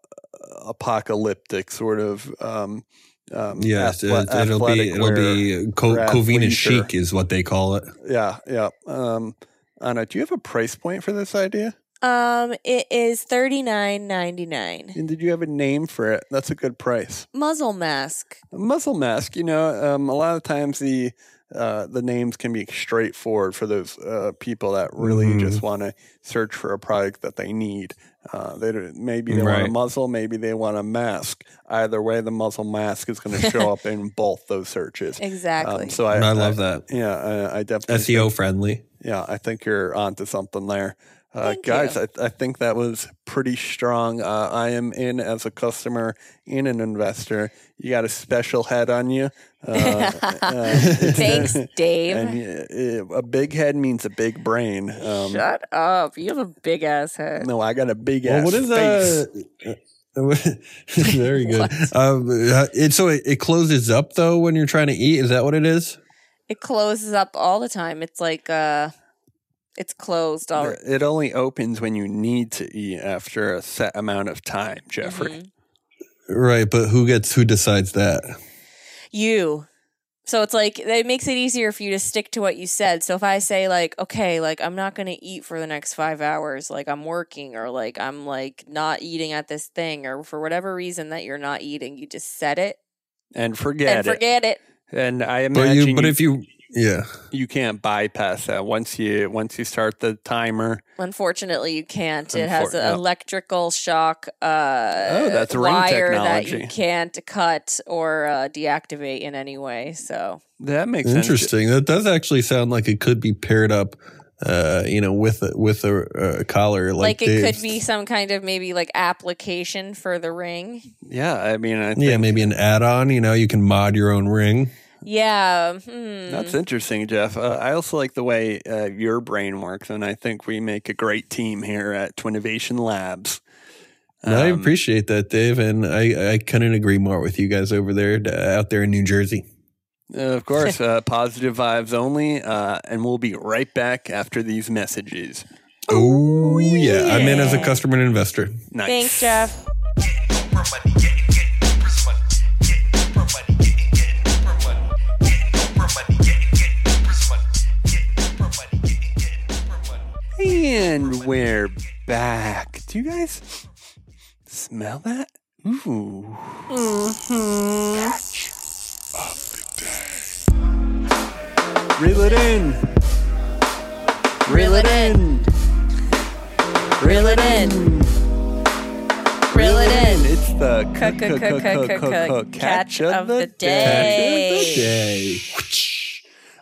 apocalyptic sort of. Um, um, Yes, athle- it, it'll be it'll be co- for Covina chic is what they call it. Yeah, yeah. Um, Anna, do you have a price point for this idea? Um, it is thirty nine ninety nine. And did you have a name for it? That's a good price. Muzzle mask. A muzzle mask. You know, um, a lot of times the uh, the names can be straightforward for those uh, people that really Mhm. just want to search for a product that they need. Uh, they maybe they want a muzzle, maybe they want a mask. Either way, the muzzle mask is going to show [laughs] up in both those searches. Exactly. Um, so I, I, love that. Yeah, I, I definitely SEO think- friendly. yeah, I think you're onto something there. Uh, Thank guys, you. I, I think that was pretty strong. Uh, I am in as a customer and an investor. You got a special head on you. Uh, [laughs] uh, Thanks, [laughs] Dave. and uh, a big head means a big brain. Um, Shut up. You have a big ass head. no, I got a big Well, ass what is face. that? [laughs] Very good. Um, uh, it, so it, it closes up though when you're trying to eat. Is that what it is? It closes up all the time. It's like uh it's closed all It only opens when you need to eat after a set amount of time, Jeffrey. Mhm. Right, but who gets who decides that? you. So it's like it makes it easier for you to stick to what you said. So if I say like, okay, like I'm not going to eat for the next 5 hours, like I'm working or like I'm like not eating at this thing or for whatever reason that you're not eating, you just set it And forget and it. forget it. And I But imagine you, but if you, yeah, you can't bypass that once you once you start the timer. Unfortunately, you can't. It has an yeah. electrical shock uh, Oh, that's ring wire that you can't cut or uh, deactivate in any way. So That makes sense. interesting. That does actually sound like it could be paired up, uh, you know, with a, with a, a collar. Like, like, it could be some kind of maybe like application for the ring. Yeah, I mean, I think Yeah, maybe an add-on. You know, you can mod your own ring. Yeah. Hmm. that's interesting, Jeff. Uh, I also like the way uh, your brain works, and I think we make a great team here at Twinnovation Labs. I Um, appreciate that, Dave, and I, I couldn't agree more with you guys over there, uh, out there in New Jersey. Of course, [laughs] uh, positive vibes only, uh, and we'll be right back after these messages. Oh yeah, I'm in as a customer and investor. Nice. Thanks, Jeff. And we're back. Do you guys smell that? Ooh. Mm-hmm. Catch of the day. Reel it in. Reel it in. Reel it in. Reel it in. It's the Cook, cook, cook, cook, cook, cook. catch of the day.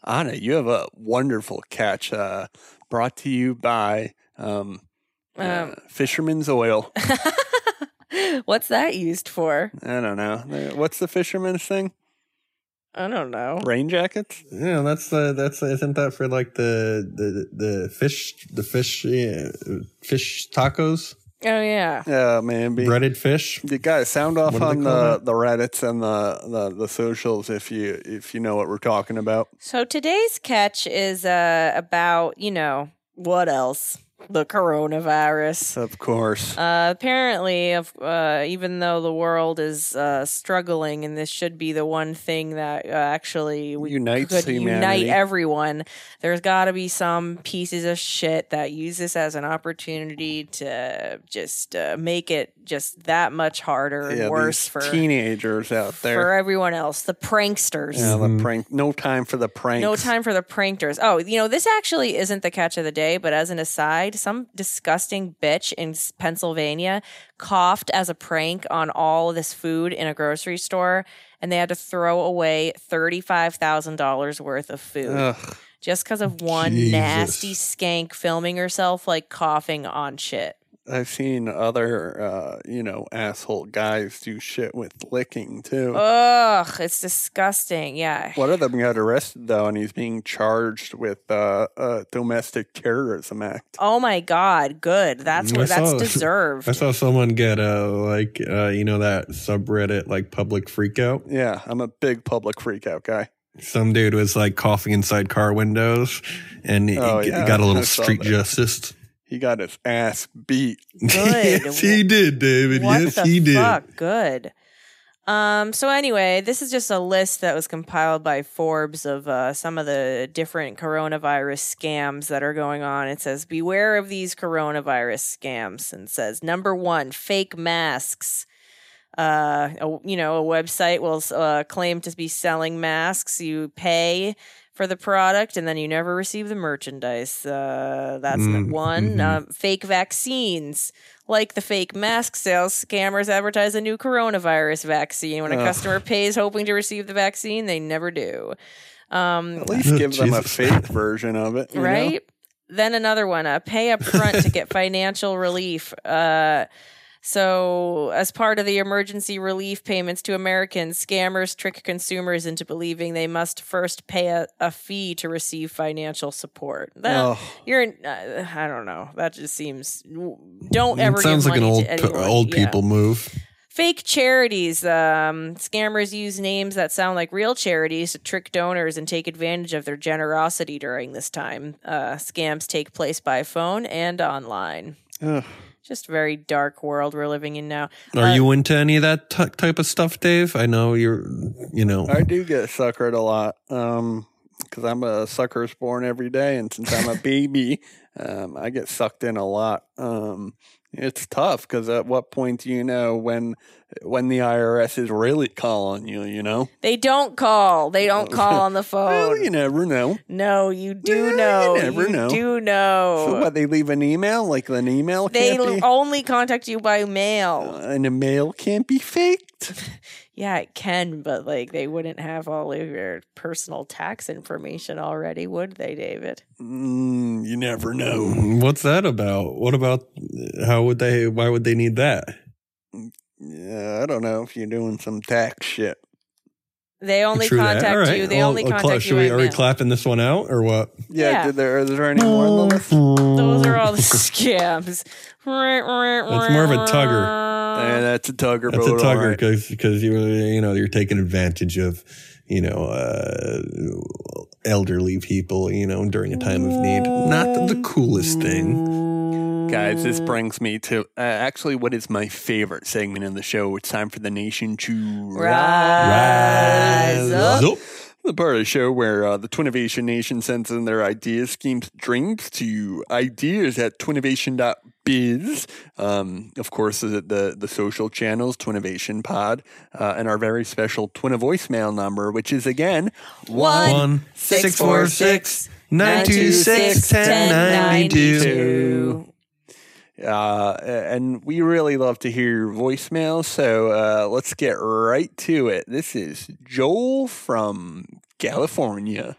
Anna, you have a wonderful catch uh, brought to you by um, uh, Um, Fisherman's Oil. [laughs] What's that used for? I don't know. Uh, What's the fisherman's thing? I don't know. Rain jackets? Yeah, that's the that's isn't that for like the the the fish the fish yeah, fish tacos Oh yeah. Yeah, man. Be, breaded fish. you guys sound off What on call the, that? the Reddits and the, the, the socials if you if you know what we're talking about. So today's catch is uh, about you know what else? The coronavirus. Of course. Uh, apparently, of uh, even though the world is uh, struggling, and this should be the one thing that uh, actually we Unites could humanity. unite everyone, there's got to be some pieces of shit that use this as an opportunity to just uh, make it just that much harder and yeah, worse these for teenagers out there for everyone else. The pranksters. Yeah, the prank. No time for the pranks. No time for the pranksters. Oh, you know, this actually isn't the catch of the day, but as an aside, some disgusting bitch in Pennsylvania coughed as a prank on all of this food in a grocery store, and they had to throw away $35,000 worth of food Ugh. just because of one Jesus. nasty skank filming herself like coughing on shit. I've seen other, uh, you know, asshole guys do shit with licking too. Ugh, it's disgusting. Yeah. One of them got arrested though, and he's being charged with uh, a domestic terrorism act. Oh my god, good. That's I what that's saw- [laughs] deserved. I saw someone get a like uh you know that subreddit like public freakout. Yeah, I'm a big public freakout guy. Some dude was like coughing inside car windows, and he, Oh, yeah, got a little street justice. He got his ass beat. [laughs] Good. yes, he did, David. What yes, he did. fuck? Good. Um, so anyway, this is just a list that was compiled by Forbes of uh, some of the different coronavirus scams that are going on. It says, "Beware of these coronavirus scams," and says number one, fake masks. Uh, a, you know, a website will uh, claim to be selling masks. You pay for the product, and then you never receive the merchandise. Uh, that's Mm, one. mhm. Uh, fake vaccines. Like the fake mask sales, scammers advertise a new coronavirus vaccine. When a Ugh. customer pays hoping to receive the vaccine, they never do. Um, At least give them a [laughs] fake version of it, you know? right? Then another one, uh, pay up front to get [laughs] financial relief. Uh, so, as part of the emergency relief payments to Americans, scammers trick consumers into believing they must first pay a, a fee to receive financial support. That, Oh. You're, uh, I don't know. That just seems. Don't ever. It sounds like an old old Yeah people move. fake charities. Um, scammers use names that sound like real charities to trick donors and take advantage of their generosity during this time. Uh, scams take place by phone and online. Ugh. Just a very dark world we're living in now. Are Uh, you into any of that t- type of stuff, Dave? I know you're. You know. I do get suckered a lot because I'm a sucker's born every day, and since I'm a baby, [laughs] um, I get sucked in a lot. Um, it's tough because at what point do you know when when the IRS is really calling you? You know, They don't call. They [laughs] don't call on the well, phone. you never know. no, you Yeah, do you know. never know. do know. So what? They leave an email, like an email they be, only contact you by mail. Uh, and a mail can't be faked. [laughs] Yeah, it can, but like they wouldn't have all of your personal tax information already, would they, David? Mm, you never know. What's that about? What about how would they? Why would they need that? Yeah, I don't know if you're doing some tax shit. They only True contact All right. you. They Well, only uh, cla- contact should you. we, are we clapping this one out or what? Yeah, Yeah. Did there, is there any more on the list? Those are all the [laughs] scams. That's That's more of a tugger. Yeah, that's a tugger That's a boat. all tugger because because you you know you're taking advantage of you know uh, elderly people you know during a time of need. Not the, the coolest thing. Guys, this brings me to uh, actually what is my favorite segment in the show. It's time for the nation to Rise up. Zup. The part of the show where uh, the Twinnovation Nation sends in their ideas, schemes, dreams to ideas at twinnovation.biz. Um, of course, the, the, the social channels, Twinnovation Pod, uh, and our very special Twinnovoicemail number, which is again One six four six nine two six ten ninety two. Uh, and we really love to hear your voicemail. So uh, let's get right to it. This is Joel from California.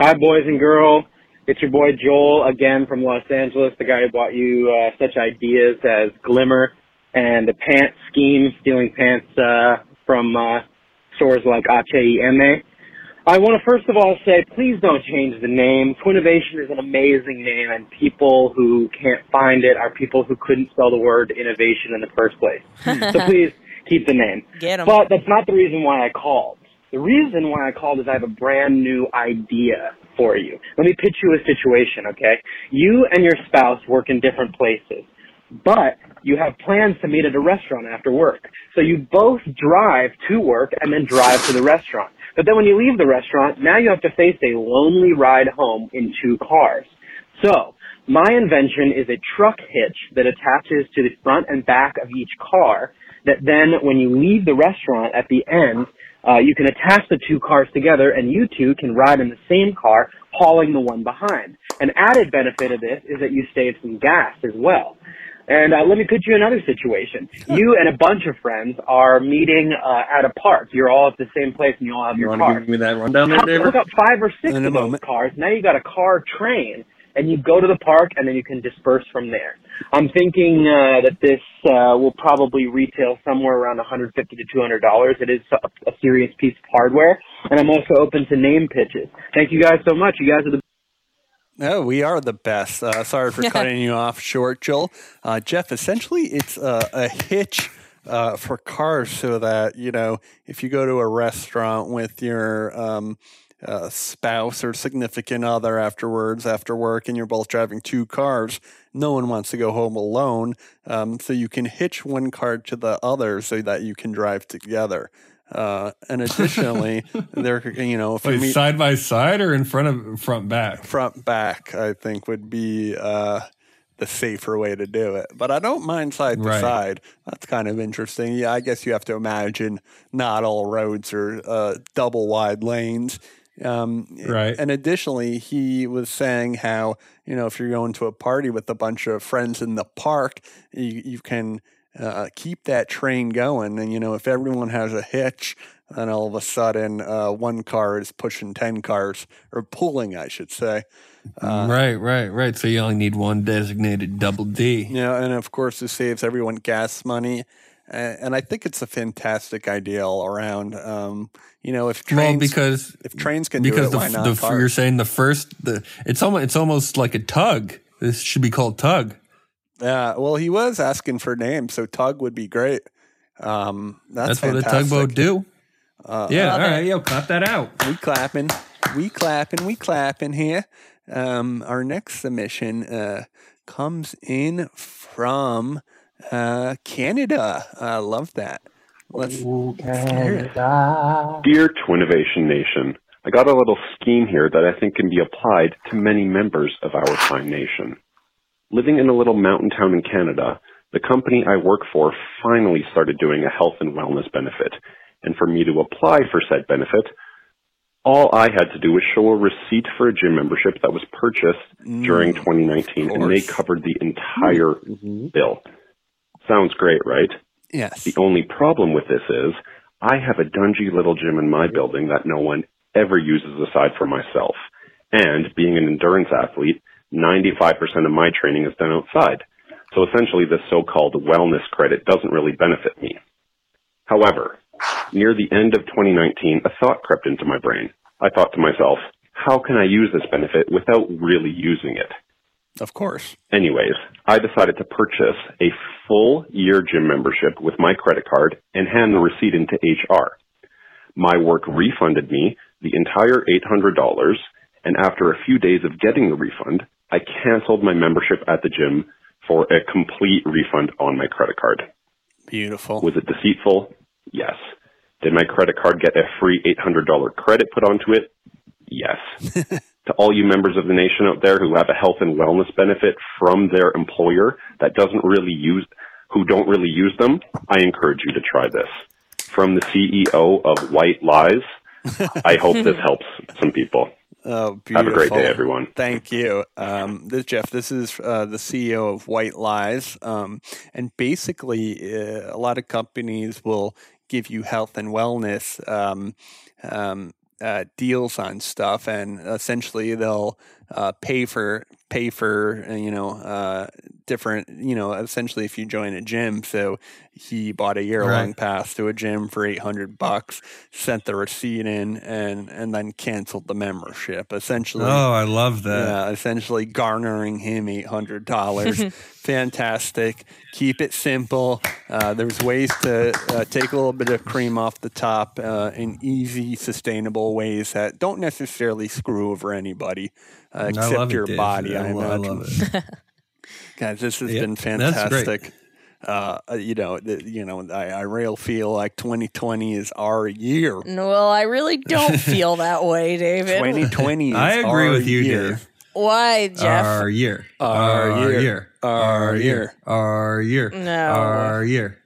Hi, boys and girl. It's your boy Joel again from Los Angeles, the guy who bought you uh, such ideas as Glimmer and the pants scheme, stealing pants uh, from uh, stores like H-E-M-A. I want to first of all say, please don't change the name. Twinnovation is an amazing name, and people who can't find it are people who couldn't spell the word innovation in the first place. [laughs] so please keep the name. Get 'em. But that's not the reason why I called. The reason why I called is I have a brand new idea for you. Let me pitch you a situation, okay? You and your spouse work in different places, but you have plans to meet at a restaurant after work. So you both drive to work and then drive to the restaurant. But then when you leave the restaurant, now you have to face a lonely ride home in two cars. So, my invention is a truck hitch that attaches to the front and back of each car that then when you leave the restaurant at the end, uh, you can attach the two cars together and you two can ride in the same car hauling the one behind. An added benefit of this is that you save some gas as well. And uh, let me put you in another situation. You and a bunch of friends are meeting uh, at a park. You're all at the same place and you all have You your want to give me that rundown there, David? up five or six In a of those moment. cars. Now you got a car train, and you go to the park, and then you can disperse from there. I'm thinking uh, that this uh, will probably retail somewhere around 150 to 200 dollars. It is a, a serious piece of hardware, and I'm also open to name pitches. Thank you guys so much. You guys are the Oh, we are the best. Uh, sorry for [laughs] cutting you off short, Joel. Uh, Jeff, essentially, it's a, a hitch uh, for cars so that, you know, if you go to a restaurant with your um, uh, spouse or significant other afterwards, after work, and you're both driving two cars, no one wants to go home alone. Um, so you can hitch one car to the other so that you can drive together. Uh, and additionally, [laughs] there, you know, if Wait, meet side by side or in front of front back? front back, I think would be uh, the safer way to do it. But I don't mind side to side. That's kind of interesting. Yeah, I guess you have to imagine not all roads are uh, double wide lanes. Um, Right. And additionally, he was saying how you know if you're going to a party with a bunch of friends in the park, you, you can uh, keep that train going. And you know if everyone has a hitch, then all of a sudden uh, one car is pushing ten cars or pulling, I should say. Uh, right, right, right. So you only need one designated double D. You know, and of course, it saves everyone gas money. And I think it's a fantastic idea all around. Um, you know, if trains, well, because if trains can do because it, the, why not the you're saying the first the it's almost it's almost like a tug. This should be called tug. Yeah, well, he was asking for names, so tug would be great. Um, that's, That's, what a tugboat do. Uh, yeah, all right, yo, clap that out. we clapping, we clapping, we clapping here. Um, our next submission uh, comes in from uh, Canada. I love that. Let's Dear Twinnovation Nation, I got a little scheme here that I think can be applied to many members of our fine nation. Living in a little mountain town in Canada, the company I work for finally started doing a health and wellness benefit. And for me to apply for said benefit, all I had to do was show a receipt for a gym membership that was purchased during 2019, and they covered the entire bill. Sounds great, right? yes. The only problem with this is I have a dungy little gym in my building that no one ever uses aside from myself. And being an endurance athlete, 95% of my training is done outside. So essentially this so-called wellness credit doesn't really benefit me. However, near the end of 2019, a thought crept into my brain. I thought to myself, how can I use this benefit without really using it? Of course. Anyways, I decided to purchase a full year gym membership with my credit card and hand the receipt into HR. My work refunded me the entire $800 and after a few days of getting the refund, I canceled my membership at the gym for a complete refund on my credit card. Beautiful. Was it deceitful? Yes. Did my credit card get a free $800 credit put onto it? Yes. [laughs] to all you members of the nation out there who have a health and wellness benefit from their employer that doesn't really use, who don't really use them, I encourage you to try this. From the CEO of White Lies, I hope this [laughs] helps some people. Oh, Have a great day, everyone. Thank you. Um, this Jeff. This is uh, the CEO of White Lies, um, and basically, uh, a lot of companies will give you health and wellness um, um, uh, deals on stuff, and essentially they'll uh, pay for pay for uh, you know uh, different you know essentially if you join a gym. So he bought a year long Right. pass to a gym for eight hundred bucks, sent the receipt in, and and then canceled the membership. Essentially, Oh, I love that. yeah, essentially garnering him eight hundred dollars. [laughs] [laughs] Fantastic. Keep it simple. Uh, there's ways to uh, take a little bit of cream off the top uh, in easy, sustainable ways that don't necessarily screw over anybody uh, except love it, your body. I, I, lo- I imagine. love it. [laughs] Guys, this has Yeah, been fantastic. Uh, you know, the, you know, I, I real feel like 2020 is our year. No, Well, I really don't [laughs] feel that way, David. 2020 is I agree our with you, year. Dave. Why, Jeff? Our year. Our year. Our Our year. year. Our year. No. Our year.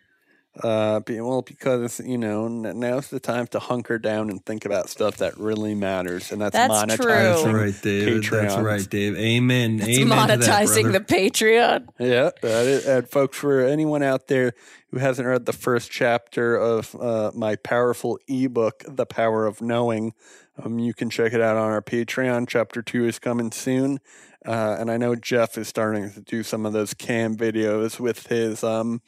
Uh, well, because you know n- now's the time to hunker down and think about stuff that really matters, and that's, That's monetizing true. That's right, David. That's right, Dave. Amen. it's Amen. to that, monetizing the Patreon. Yeah, that is, and folks, for anyone out there who hasn't read the first chapter of uh, my powerful ebook, "The Power of Knowing," um, you can check it out on our Patreon. Chapter two is coming soon, uh, and I know Jeff is starting to do some of those cam videos with his um,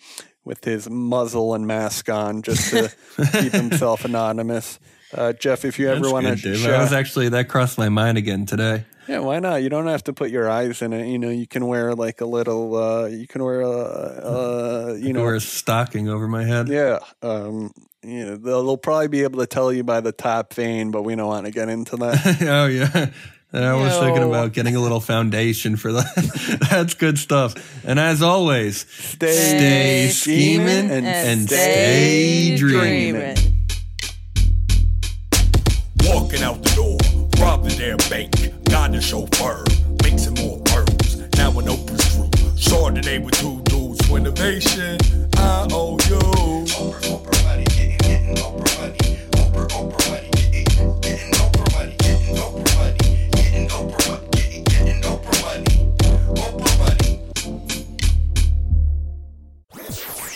with his muzzle and mask on, just to keep [laughs] himself anonymous. Uh, Jeff, if you ever want to Dave. share, I was actually that crossed my mind again today. yeah, why not? You don't have to put your eyes in it. You know, you can wear like a little. Uh, you can wear a. Uh, [laughs] you You know, wear a stocking over my head. yeah. Um, you know, they'll, they'll probably be able to tell you by the top vein, but we don't want to get into that. [laughs] oh yeah. [laughs] I was thinking about getting a little foundation for that. That's good stuff. And as always, Stay, stay scheming and, and stay dreaming. Walking out the door, bank, got chauffeur, more pearls. Now an open screw, Chardonnay with two dudes for innovation. I owe you.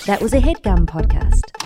That was a headgum podcast.